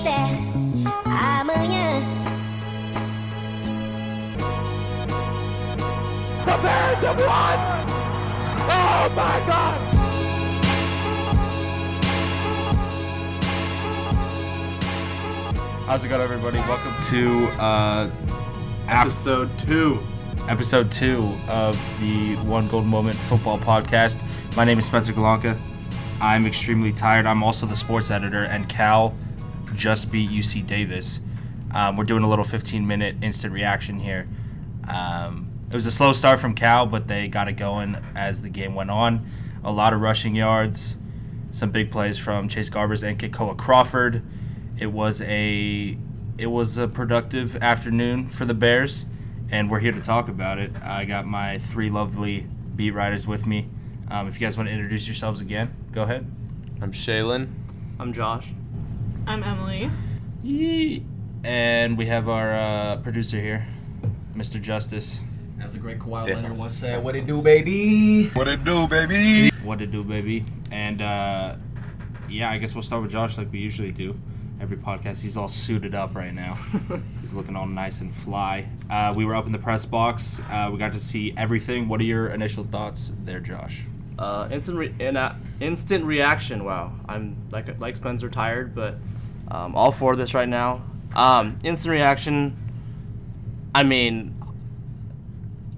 até amanhã. The my God! How's it going, everybody? Welcome to uh, Episode two. episode two of the One Golden Moment Football Podcast. My name is Spencer Galanka. I'm extremely tired. I'm also the sports editor, and Cal just beat UC Davis. Um, we're doing a little 15 minute instant reaction here. Um, it was a slow start from Cal, but they got it going as the game went on. A lot of rushing yards, some big plays from Chase Garbers and Kekoa Crawford. It was a it was a productive afternoon for the Bears, and we're here to talk about it. I got my three lovely beat writers with me. Um, if you guys want to introduce yourselves again, go ahead. I'm Shaylin. I'm Josh. I'm Emily. Yee. And we have our uh, producer here, Mr. Justice. As the great Kawhi Damn, Leonard once so said, "What it do, baby?" What to do, baby? What it do, baby?" And uh, yeah, I guess we'll start with Josh like we usually do. Every podcast, he's all suited up right now. he's looking all nice and fly. Uh, we were up in the press box. Uh, we got to see everything. What are your initial thoughts there, Josh? Uh, instant re- in, uh, instant reaction. Wow, I'm like like Spencer tired, but um, all for this right now. Um, instant reaction. I mean,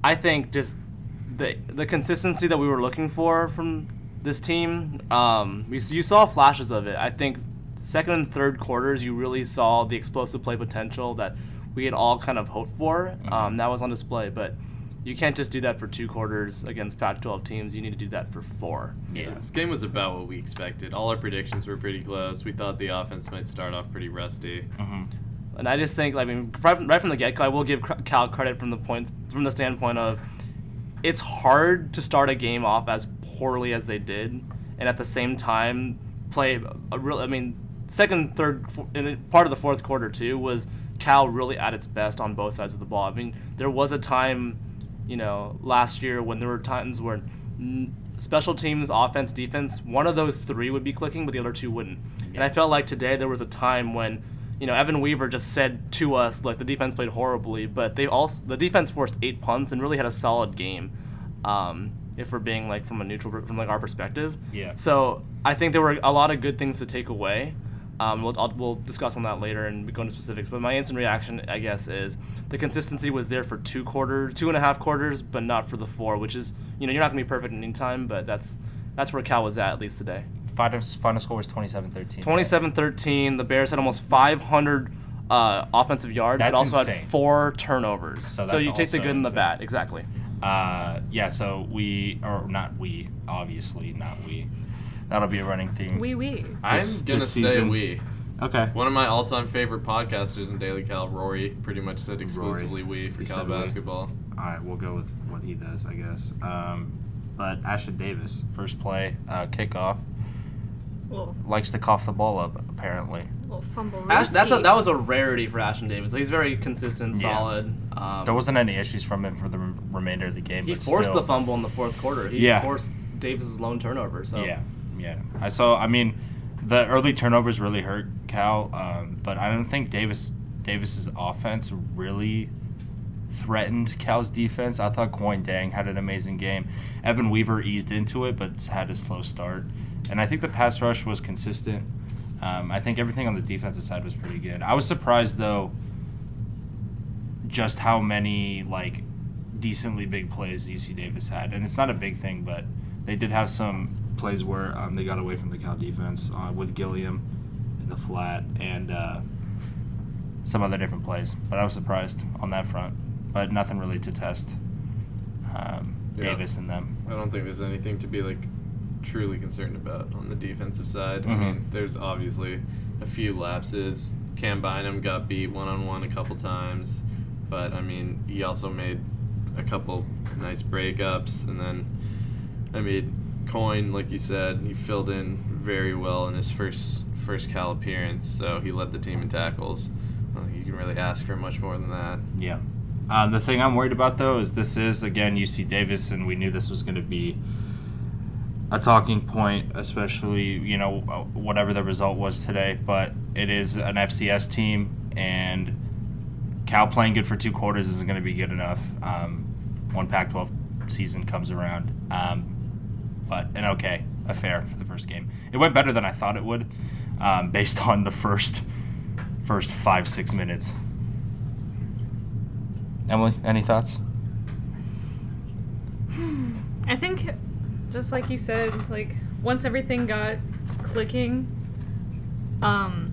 I think just the the consistency that we were looking for from this team. Um, we, you saw flashes of it. I think second and third quarters, you really saw the explosive play potential that we had all kind of hoped for. Um, that was on display, but you can't just do that for two quarters against Pac-12 teams. You need to do that for four. Yeah. This game was about what we expected. All our predictions were pretty close. We thought the offense might start off pretty rusty. Mm-hmm. And I just think, I mean, right from, right from the get-go, I will give Cal credit from the points from the standpoint of it's hard to start a game off as poorly as they did, and at the same time play a real. I mean, second, third, fo- and part of the fourth quarter too was Cal really at its best on both sides of the ball. I mean, there was a time, you know, last year when there were times where. Special teams, offense, defense, one of those three would be clicking, but the other two wouldn't. And I felt like today there was a time when you know, Evan Weaver just said to us like the defense played horribly, but they also the defense forced eight punts and really had a solid game. Um, if we're being like from a neutral group, from like our perspective. Yeah. So I think there were a lot of good things to take away. Um, we'll, I'll, we'll discuss on that later and go into specifics. But my instant reaction, I guess, is the consistency was there for two quarters, two and a half quarters, but not for the four. Which is, you know, you're not gonna be perfect at any time, but that's that's where Cal was at at least today. Final, final score was 27-13. 27-13. The Bears had almost 500 uh, offensive yards, That's but also insane. had four turnovers. So So, you take the good and the insane. bad, exactly. Uh, yeah, so we, or not we, obviously, not we. That'll be a running theme. Wee wee. I'm This- gonna this say season- we. Okay. One of my all-time favorite podcasters in Daily Cal, Rory, pretty much said exclusively we for He Cal said we. basketball. All right, we'll go with what he does, I guess. Um, but Ashton Davis, first play, uh, kickoff, Little, likes to cough the ball up, apparently. little fumble. Ash, that's a, that was a rarity for Ashton Davis. He's very consistent, Yeah. solid. Um, There wasn't any issues from him for the rem- remainder of the game. he but forced still, the fumble in the fourth quarter. He Yeah. forced Davis's lone turnover. So Yeah, yeah. I saw. I mean, the early turnovers really hurt Cal, um, but I don't think Davis Davis's offense really threatened Cal's defense. I thought Kuony Deng had an amazing game. Evan Weaver eased into it, but had a slow start. And I think the pass rush was consistent. Um, I think everything on the defensive side was pretty good. I was surprised though, just how many like decently big plays UC Davis had, and it's not a big thing, but they did have some plays where um, they got away from the Cal defense uh, with Gilliam in the flat and uh, some other different plays. But I was surprised on that front, but nothing really to test um, Yeah. Davis and them. I don't think there's anything to be like truly concerned about on the defensive side. Mhm. I mean, there's obviously a few lapses. Cam Bynum got beat one on one a couple times, but I mean, he also made a couple nice breakups, and then I mean, Kuony, like you said, he filled in very well in his first first Cal appearance, so he led the team in tackles. I don't think you can really ask for much more than that. Yeah. Um, the thing I'm worried about though is this is again UC Davis, and we knew this was going to be a talking point, especially you know whatever the result was today. But it is an FCS team, and Cal playing good for two quarters isn't going to be good enough. Um, when Pac-12 season comes around, um, but an okay affair for the first game. It went better than I thought it would, um, based on the first first five six minutes. Emily, any thoughts? I think, just like you said, like once everything got clicking, um,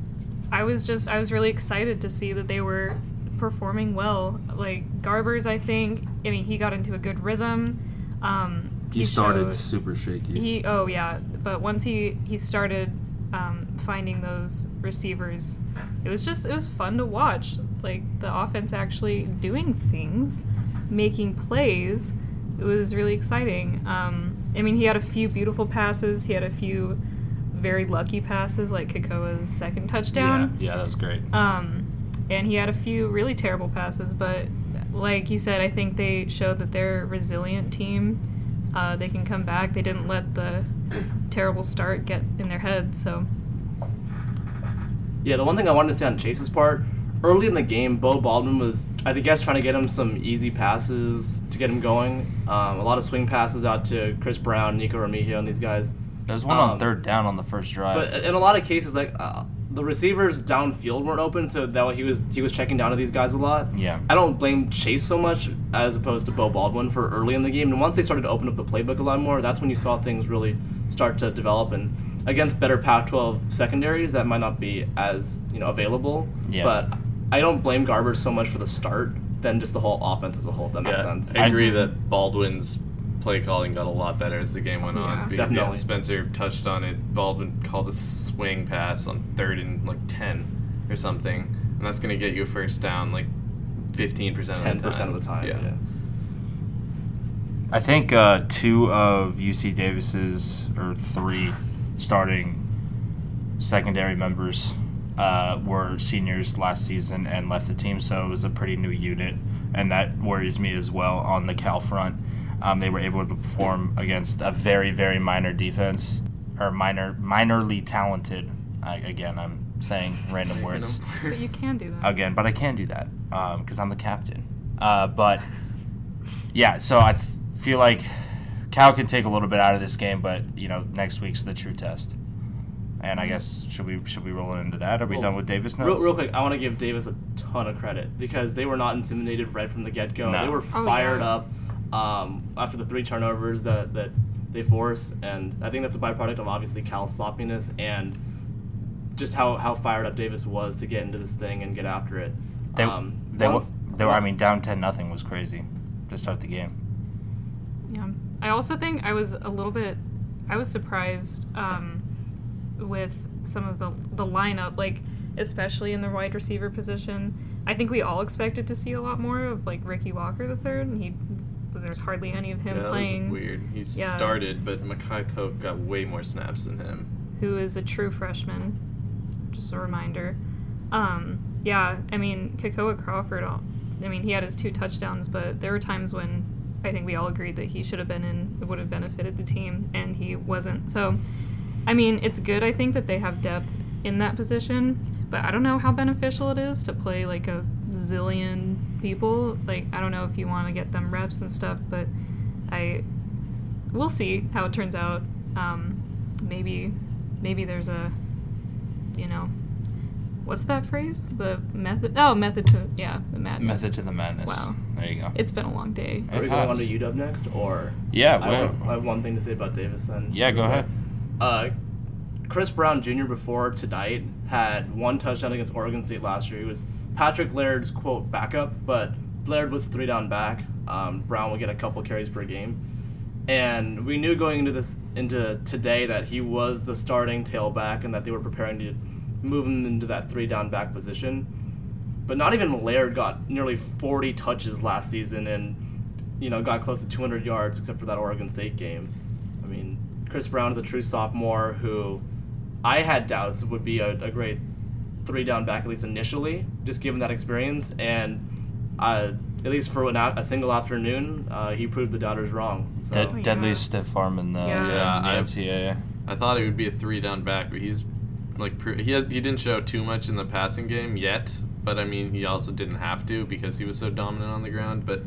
I was just I was really excited to see that they were performing well. Like Garbers, I think. I mean, he got into a good rhythm. Um, He, started showed- super shaky. He oh yeah, but once he he started um, finding those receivers, it was just it was fun to watch. Like the offense actually doing things, making plays. It was really exciting. Um, I mean, he had a few beautiful passes. He had a few very lucky passes, like Kekoa's second touchdown. Yeah, yeah, that was great. Um, and he had a few really terrible passes, but like you said, I think they showed that they're a resilient team. Uh, they can come back. They didn't let the terrible start get in their head. So Yeah, the one thing I wanted to say on Chase's part, early in the game, Beau Baldwin was, I think, guess trying to get him some easy passes to get him going. Um, a lot of swing passes out to Chris Brown, Nikko Remigio, and these guys. There's one on um, third down on the first drive. But in a lot of cases, like uh, the receivers downfield weren't open, so that way he was he was checking down to these guys a lot. Yeah. I don't blame Chase so much as opposed to Beau Baldwin for early in the game. And once they started to open up the playbook a lot more, that's when you saw things really start to develop. And against better Pac-12 secondaries, that might not be as you know available. Yeah. But I don't blame Garber so much for the start than just the whole offense as a whole. If that makes Yeah, sense. I agree that Baldwin's play calling got a lot better as the game went Yeah. on. Because yeah, Definitely. Spencer touched on it. Baldwin called a swing pass on third and like ten or something, and that's gonna get you a first down like fifteen percent of the time. Ten percent of the time. yeah. I think uh, two of UC Davis's or three starting secondary members uh, were seniors last season and left the team, so it was a pretty new unit, and that worries me as well on the Cal front. Um, they were able to perform against a very, very minor defense, or minor, minorly talented. I, again, I'm saying random words but you can do that. again, but I can do that because I'm the captain. Uh, but yeah, so I th- feel like Cal can take a little bit out of this game, but you know, next week's the true test. And I guess should we should we roll into that? Are we Well, done with Davis Real, real quick, I want to give Davis a ton of credit because they were not intimidated right from the get go. No. They were Oh, fired yeah. up um, after the three turnovers that, that they force, and I think that's a byproduct of obviously Cal's sloppiness and just how, how fired up Davis was to get into this thing and get after it. They, um, they, wa- once- they were, I mean, down ten nothing was crazy to start the game. Yeah. I also think I was a little bit I was surprised um, with some of the the lineup, like especially in the wide receiver position. I think we all expected to see a lot more of like Ricky Walker the third, and he was there's hardly any of him Yeah, playing. weird. He Yeah. started, but Makai Polk got way more snaps than him. who is a true freshman. Just a reminder. Um, yeah, I mean, Kekoa Crawford, I mean, he had his two touchdowns, but there were times when I think we all agreed that he should have been in, it would have benefited the team, and he wasn't. So, I mean, it's good, I think, that they have depth in that position, but I don't know how beneficial it is to play like a zillion people. Like, I don't know if you want to get them reps and stuff, but I, we'll see how it turns out. Um, maybe, maybe there's a, you know, what's that phrase? The method. Oh, method to yeah, the madness. Method to the madness. Wow. There you go. It's been a long day. Are we going on to UW next, or Yeah, I, we're- have, I have one thing to say about Davis then. Yeah, go ahead. Uh, Chris Brown Jr. before tonight had one touchdown against Oregon State last year. He was Patrick Laird's quote backup, but Laird was three down back. Um, Brown would get a couple carries per game, and we knew going into this into today that he was the starting tailback and that they were preparing to move him into that three down back position. But not even Laird got nearly 40 touches last season and you know got close to 200 yards except for that Oregon State game. I mean, Chris Brown is a true sophomore who I had doubts would be a, a great three down back at least initially, just given that experience. And uh, at least for an, a a single afternoon, uh, he proved the doubters wrong. So Dead, yeah. deadliest stiff arm in the, Yeah. Yeah, in the I- NCAA. I thought it would be a three down back, but he's like he had, he didn't show too much in the passing game yet. But I mean, he also didn't have to because he was so dominant on the ground. But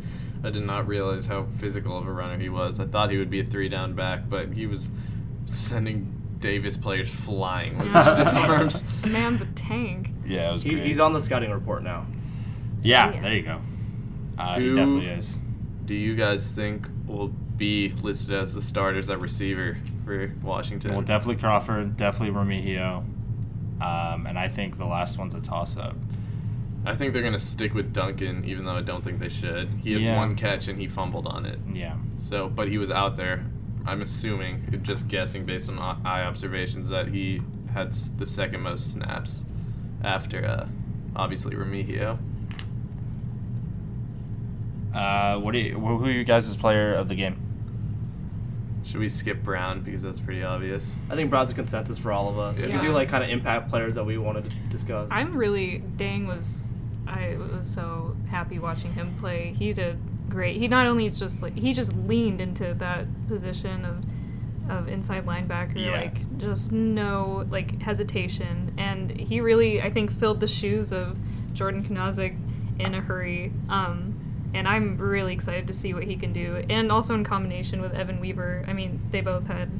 I did not realize how physical of a runner he was. I thought he would be a three down back, but he was sending Davis players flying with his stiff arms. The man's a tank. Yeah, it was he, great. he's on the scouting report now. yeah, Yeah. there you go. Uh, he Who- definitely is. Do you guys think will be listed as the starters at receiver for Washington? Well, definitely Crawford, definitely Remigio, um, and I think the last one's a toss-up. I think they're gonna stick with Duncan, even though I don't think they should. He had Yeah. one catch and he fumbled on it. Yeah. So, but he was out there. I'm assuming, just guessing based on o- eye observations, that he had the second most snaps after, uh, obviously Remigio. Uh, what do you? Who who are you guys' player of the game? Should we skip Brown because that's pretty obvious? I think Brown's a consensus for all of us. We Yeah. can do like kind of impact players that we wanted to discuss. I'm really Deng was I was so happy watching him play. He did great. He not only just like he just leaned into that position of of inside linebacker, Yeah. like just no like hesitation, and he really I think filled the shoes of Jordan Kunaszyk in a hurry. Um, and I'm really excited to see what he can do, and also in combination with Evan Weaver. I mean, they both had,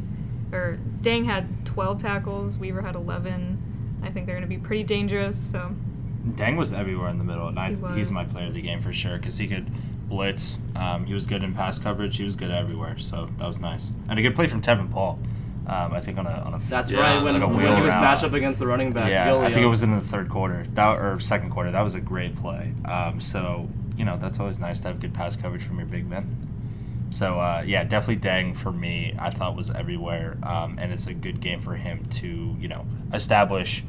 or Deng had 12 tackles, Weaver had 11. I think they're going to be pretty dangerous. So Deng was everywhere in the middle, and I, He he's my player of the game for sure because he could blitz. Um, he was good in pass coverage. He was good everywhere, so that was nice. And a good play from Tevin Paul. Um, I think on a on a That's Yeah, right. When, like a when wheel he was matched up against the running back, yeah, I think it was in the third quarter that or second quarter. That was a great play. Um, so you know that's always nice to have good pass coverage from your big men. So uh, yeah, definitely Deng for me. I thought was everywhere, um, and it's a good game for him to you know establish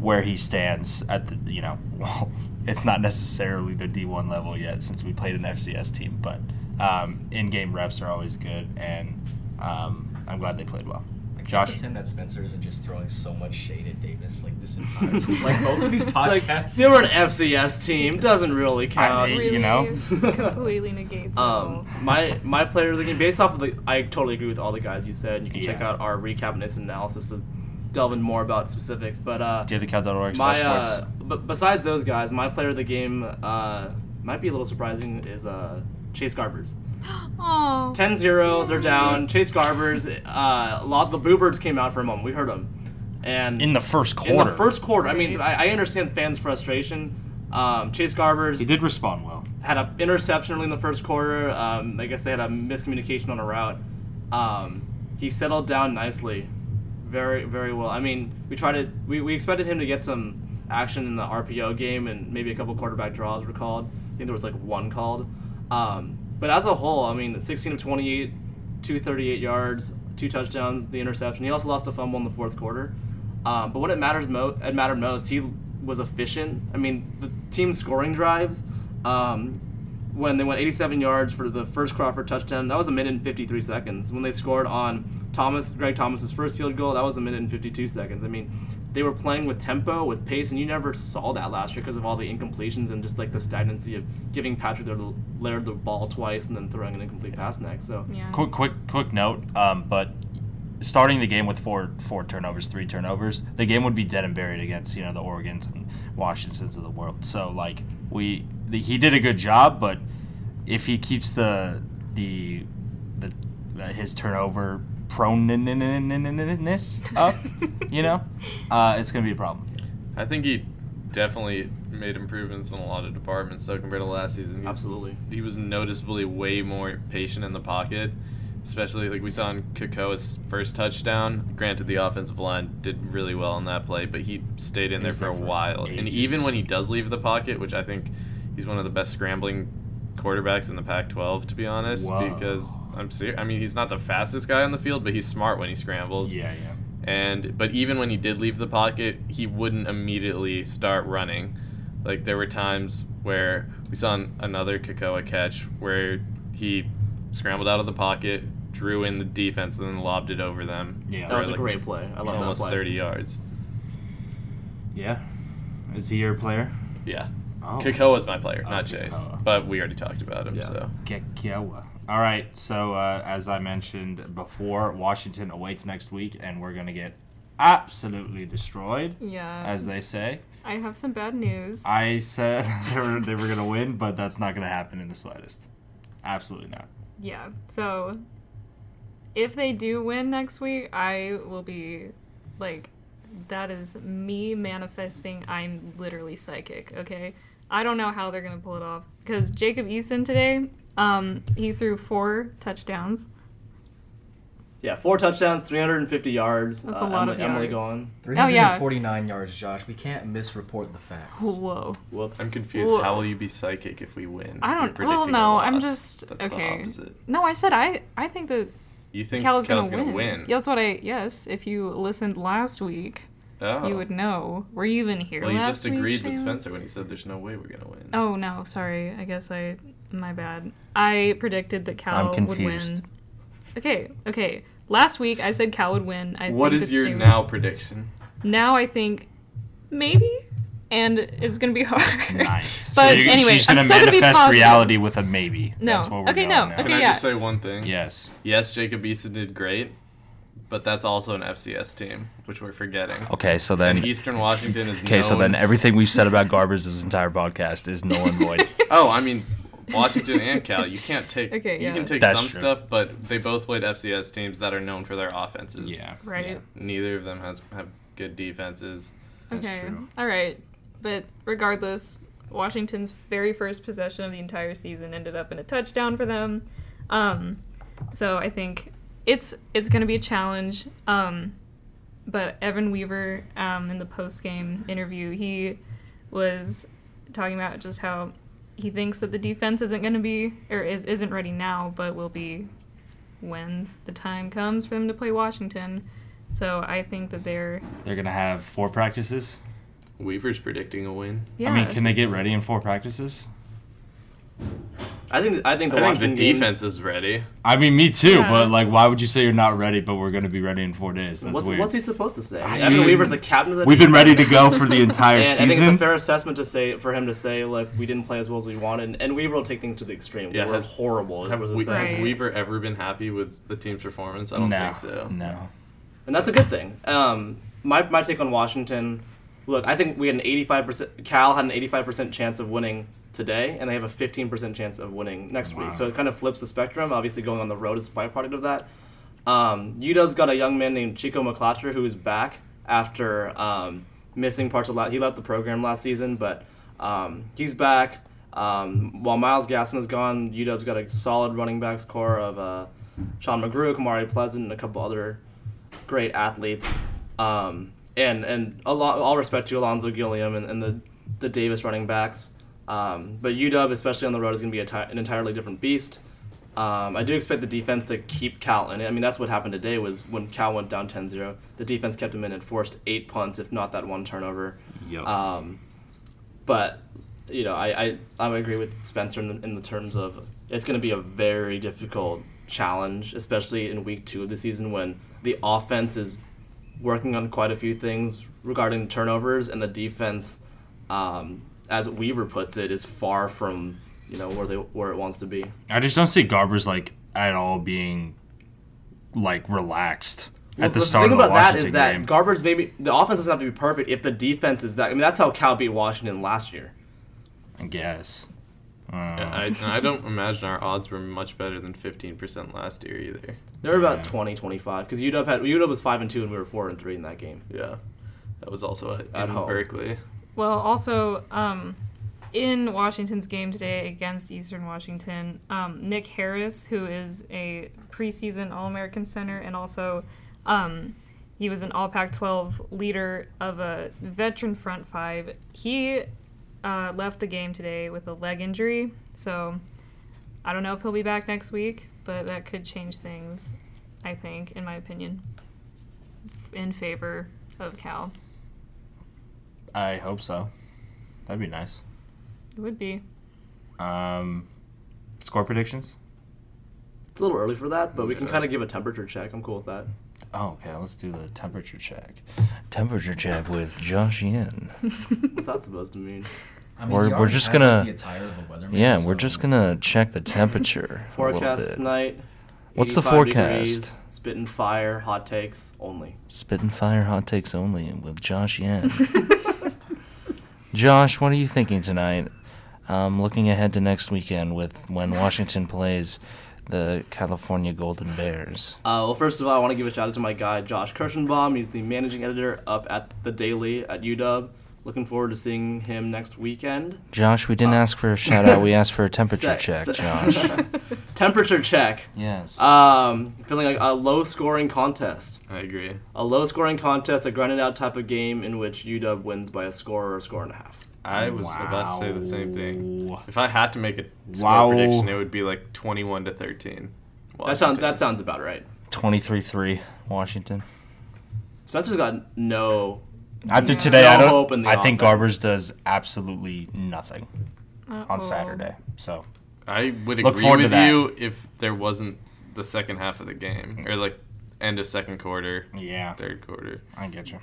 where he stands at the you know well it's not necessarily the D1 level yet since we played an FCS team, but um, in-game reps are always good, and um, I'm glad they played well. I can't Josh? pretend that Spencer isn't just throwing so much shade at Davis like this entire like both of these like podcasts. they were an FCS team. Doesn't really count. mean, really you know? completely negates. Um, my my player of the game, based off of the, I totally agree with all the guys you said. You can check out our recap and its analysis to delve in more about specifics. But uh, DailyCal.org my uh, sports. but besides those guys, my player of the game uh, might be a little surprising is uh, Chase Garbers. Aw. 10-0, they're down. Chase Garbers, uh, a lot the Boo Birds came out for a moment. We heard them, and in the first quarter. in the first quarter, I mean, I, I understand fans' frustration. Um, Chase Garbers he did respond well. had an interception early in the first quarter. Um, I guess they had a miscommunication on a route. Um, he settled down nicely, very very well. I mean, we tried to we, we expected him to get some action in the RPO game and maybe a couple quarterback draws were called. I think there was like one called. Um, but as a whole, I mean, 16 of 28, 238 yards, two touchdowns, the interception. He also lost a fumble in the fourth quarter. Um, but when it matters mo- it mattered most, he was efficient. I mean, the team scoring drives, um, when they went 87 yards for the first Crawford touchdown, that was a minute and 53 seconds. When they scored on Thomas, Greg Thomas's first field goal, that was a minute and 52 seconds. I mean, they were playing with tempo, with pace, and you never saw that last year because of all the incompletions and just like the stagnancy of giving Patrick Laird the ball twice and then throwing an incomplete pass next. So Yeah. Quick, quick, quick note. Um, but starting the game with four, four turnovers, three turnovers, the game would be dead and buried against you know the Oregon's and Washingtons of the world. So like we, the, he did a good job, but if he keeps the the the uh, his turnover proneness up, you know, uh, it's gonna be a problem. I think he definitely made improvements in a lot of departments though compared to last season. Absolutely. he was noticeably way more patient in the pocket, especially like we saw in Kekoa's first touchdown. Granted, the offensive line did really well on that play, but he stayed in He there for there a for while. And even when he does leave the pocket, which I think he's one of the best scrambling quarterbacks in the Pac-12, to be honest, Whoa. because I'm serious. I mean, he's not the fastest guy on the field, but he's smart when he scrambles. Yeah, yeah. And but even when he did leave the pocket, he wouldn't immediately start running. Like there were times where we saw an, another Kekoa catch where he scrambled out of the pocket, drew in the defense, and then lobbed it over them. Yeah. That was a great play. I love almost that play. 30 yards. Yeah. Is he your player? Yeah. Oh. Kekoa's my player, Oh, not Chase. Kekoa. But we already talked about him, Yeah. so. Kekoa. All right, so uh, as I mentioned before, Washington awaits next week, and we're gonna get absolutely destroyed, Yeah. as they say. I have some bad news. I said they were, they were gonna win, but that's not gonna happen in the slightest. Absolutely not. yeah. So if they do win next week, I will be like that is me manifesting I'm literally psychic, okay? I don't know how they're going to pull it off cuz Jacob Eason today um he threw four touchdowns. Yeah, four touchdowns, 350 yards. That's uh, a lot Emily, of Emily yards. going. 349 yards, Josh. We can't misreport the facts. Whoa. Whoops. I'm confused. Whoa. How will you be psychic if we win? I don't well predicting no, I'm loss. just That's the okay. opposite. No, I said I I think that You think Cal's Cal's, gonna, gonna, win. Yeah, that's what I. Yes, if you listened last week, Oh. you would know. Were you even here Well, you last just agreed week, with Shayla? Spencer when he said there's no way we're gonna win. Oh no, sorry. I guess I. My bad. I predicted that Cal I'm would confused. win. Okay, okay. Last week I said Cal would win. I what think is your they would- now prediction? Now I think maybe, and it's gonna be hard. Nice. but so you're, anyway, she's gonna I'm still gonna be manifest positive. reality with a maybe. No. That's what we're Okay, going no. now. Okay, Can I yeah. just say one thing? Yes. Yes, Jacob Eason did great, but that's also an FCS team, which we're forgetting. Okay, so And then Eastern Washington is okay, so then everything we've said about Garbers this entire podcast is null and void. Oh, I mean, Washington and Cal. You can't take. Okay, yeah. You can take That's some true. stuff, but they both played FCS teams that are known for their offenses. Yeah. Right. Neither of them has have good defenses. That's okay. true. All right. But regardless, Washington's very first possession of the entire season ended up in a touchdown for them. Um, so I think it's it's going to be a challenge. Um, but Evan Weaver, um, in the post game interview, he was talking about just how he thinks that the defense isn't going to be or is isn't ready now, but will be when the time comes for them to play Washington. So I think that they're They're gonna have four practices. Weaver's predicting a win. yeah. I mean, can they get ready in four practices? I think I think the I think Washington the game- defense is ready. I mean, me too. Yeah. But like, why would you say you're not ready? But we're gonna be ready in four days. That's What's, weird. what's he supposed to say? I Evan mean, Weaver's the captain of the We've been ready to go for the entire And I think it's a fair assessment to say for him to say, look, we didn't play as well as we wanted, and Weaver will take things to the extreme. Yeah, we were has- horrible. Have was we, the saying. has Weaver ever been happy with the team's performance? I don't no, think so. no. and that's a good thing. Um, my my take on Washington. Look, I think we had an 85%. Cal had an 85% chance of winning today, and they have a 15% chance of winning next Wow. week. So it kind of flips the spectrum. Obviously, going on the road is a byproduct of that. Um, UW's got a young man named Chico McClatcher who is back after um, missing parts of last. He left the program last season, but um, he's back. Um, while Myles Gaskin is gone, UW's got a solid running backs core of uh, Sean McGrew, Kamari Pleasant, and a couple other great athletes. Um, and and a lot, all respect to Ulonzo Gilliam and, and the the Davis running backs. Um, but UW, especially on the road, is going to be ti- an entirely different beast. Um, I do expect the defense to keep Cal in it. I mean, that's what happened today was when Cal went down 10-0, the defense kept him in and forced eight punts, if not that one turnover. Yep. Um, but you know, I, I I agree with Spencer in the, in the terms of it's going to be a very difficult challenge, especially in week two of the season when the offense is working on quite a few things regarding turnovers and the defense, um, as Weaver puts it, is far from you know where they where it wants to be. I just don't see Garbers like at all being like relaxed at the start thing of the thing about that Washington is that game. Garbers maybe the offense doesn't have to be perfect if the defense is that. I mean, that's how Cal beat Washington last year. I guess. Uh, Yeah, I, I don't imagine our odds were much better than 15% last year either. They were about Yeah. 20, 25 because UW had UW was five and two and we were four and three in that game. Yeah. That was also at, At in home. Berkeley. Well, also, um, in Washington's game today against Eastern Washington, um, Nick Harris, who is a preseason All American center and also um, he was an All Pac 12 leader of a veteran front five, he uh, left the game today with a leg injury. So I don't know if he'll be back next week, but that could change things, I think, in my opinion, in favor of Cal. I hope so. That'd be nice. It would be. Um, score predictions? It's a little early for that, but we can kind of give a temperature check. I'm cool with that. Oh, okay. Let's do the temperature check. Temperature check with Josh Yin. What's that supposed to mean? I mean, We're- he we're already just has, gonna- the attire of a weatherman, Yeah, we're so- just gonna check the temperature. a little Forecast bit. tonight. What's the 85 forecast? Degrees, spitting fire, hot takes only. Spit and fire hot takes only with Josh Yan. Josh, what are you thinking tonight? Um, looking ahead to next weekend with when Washington plays the California Golden Bears. Uh, well, first of all, I want to give a shout out to my guy Josh Kirschenbaum. He's the managing editor up at the Daily at UW. Looking forward to seeing him next weekend. Josh, we didn't ask for a shout out. We asked for a temperature Se- check, Josh. Temperature check. yes. Um, feeling like a low scoring contest. I agree. A low scoring contest, a grinded out type of game in which UW wins by a score or a score and a half. I was about to say the same thing. If I had to make a score Wow. prediction, it would be like 21 to 13. That sounds that sounds about right. 23-3 Washington. Spencer's got no. After Yeah. today, No I don't. hope in the I think. Garbers does absolutely nothing on Uh-oh. Saturday. So I would Look agree forward to with that. you if there wasn't the second half of the game or like end of second quarter, yeah, third quarter. I get you.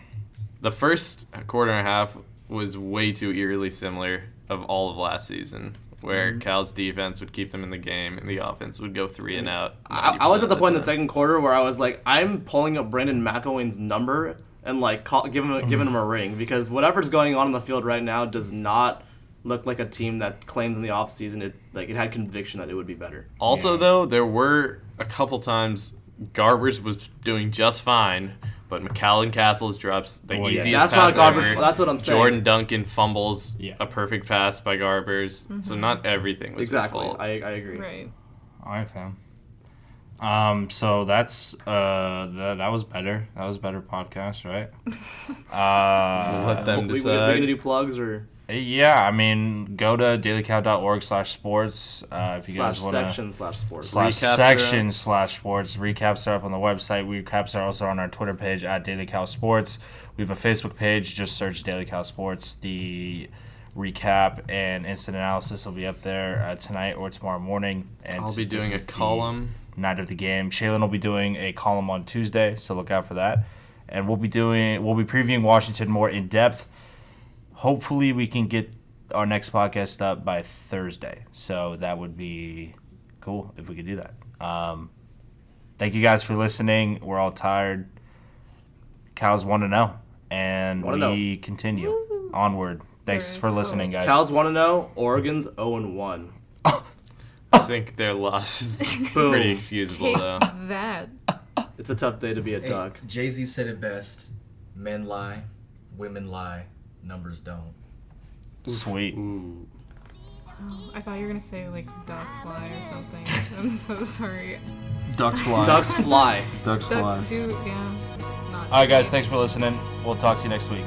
The first quarter and a half was way too eerily similar of all of last season, where Mm-hmm. Cal's defense would keep them in the game and the offense would go three and out. I, I was at the 90% point in the second quarter where I was like, I'm pulling up Brandon McIlwain's number and like call, giving him, giving him a ring because whatever's going on in the field right now does not look like a team that claims in the offseason it like it had conviction that it would be better. Also, Yeah. though, there were a couple times Garbers was doing just fine, but McCallan Castles drops the Oh, yeah. easiest That's not pass Garbers. ever. That's what I'm saying. Jordan Duncan fumbles Yeah. a perfect pass by Garbers, so mm-hmm. not everything was exactly. his fault. I, I agree. Right. All right, fam. Um, so that's uh, that, that was better. That was a better podcast, right? uh, Let them We, we, we gonna do plugs or yeah, I mean, go to dailycal.org slash sports uh, if you slash guys want to. section slash sports. slash Recaps section slash sports. Recaps are up on the website. Recaps are also on our Twitter page at Daily Cal Sports. We have a Facebook page. Just search Daily Cal Sports. The recap and instant analysis will be up there uh, tonight or tomorrow morning. And I'll be doing a is the column. Night of the game. Shaylin will be doing a column on Tuesday, so look out for that. And we'll be doing we'll be previewing Washington more in depth. Hopefully, we can get our next podcast up by Thursday. So that would be cool if we could do that. Um, thank you guys for listening. We're all tired. Cows want to know, and Wanna we continue onward. Thanks There for listening, guys. Cows want to know. Oregon's 0 and 1. I think their loss is Boom. pretty excusable, Take though. that. It's a tough day to be a Hey, duck. Jay Z said it best: "Men lie, women lie, numbers don't." Sweet. Ooh. I thought you were gonna say like ducks fly or something. I'm so sorry. Ducks fly. Ducks fly. Ducks fly. Ducks do, yeah. Not All right, guys. Thanks for listening. We'll talk to you next week.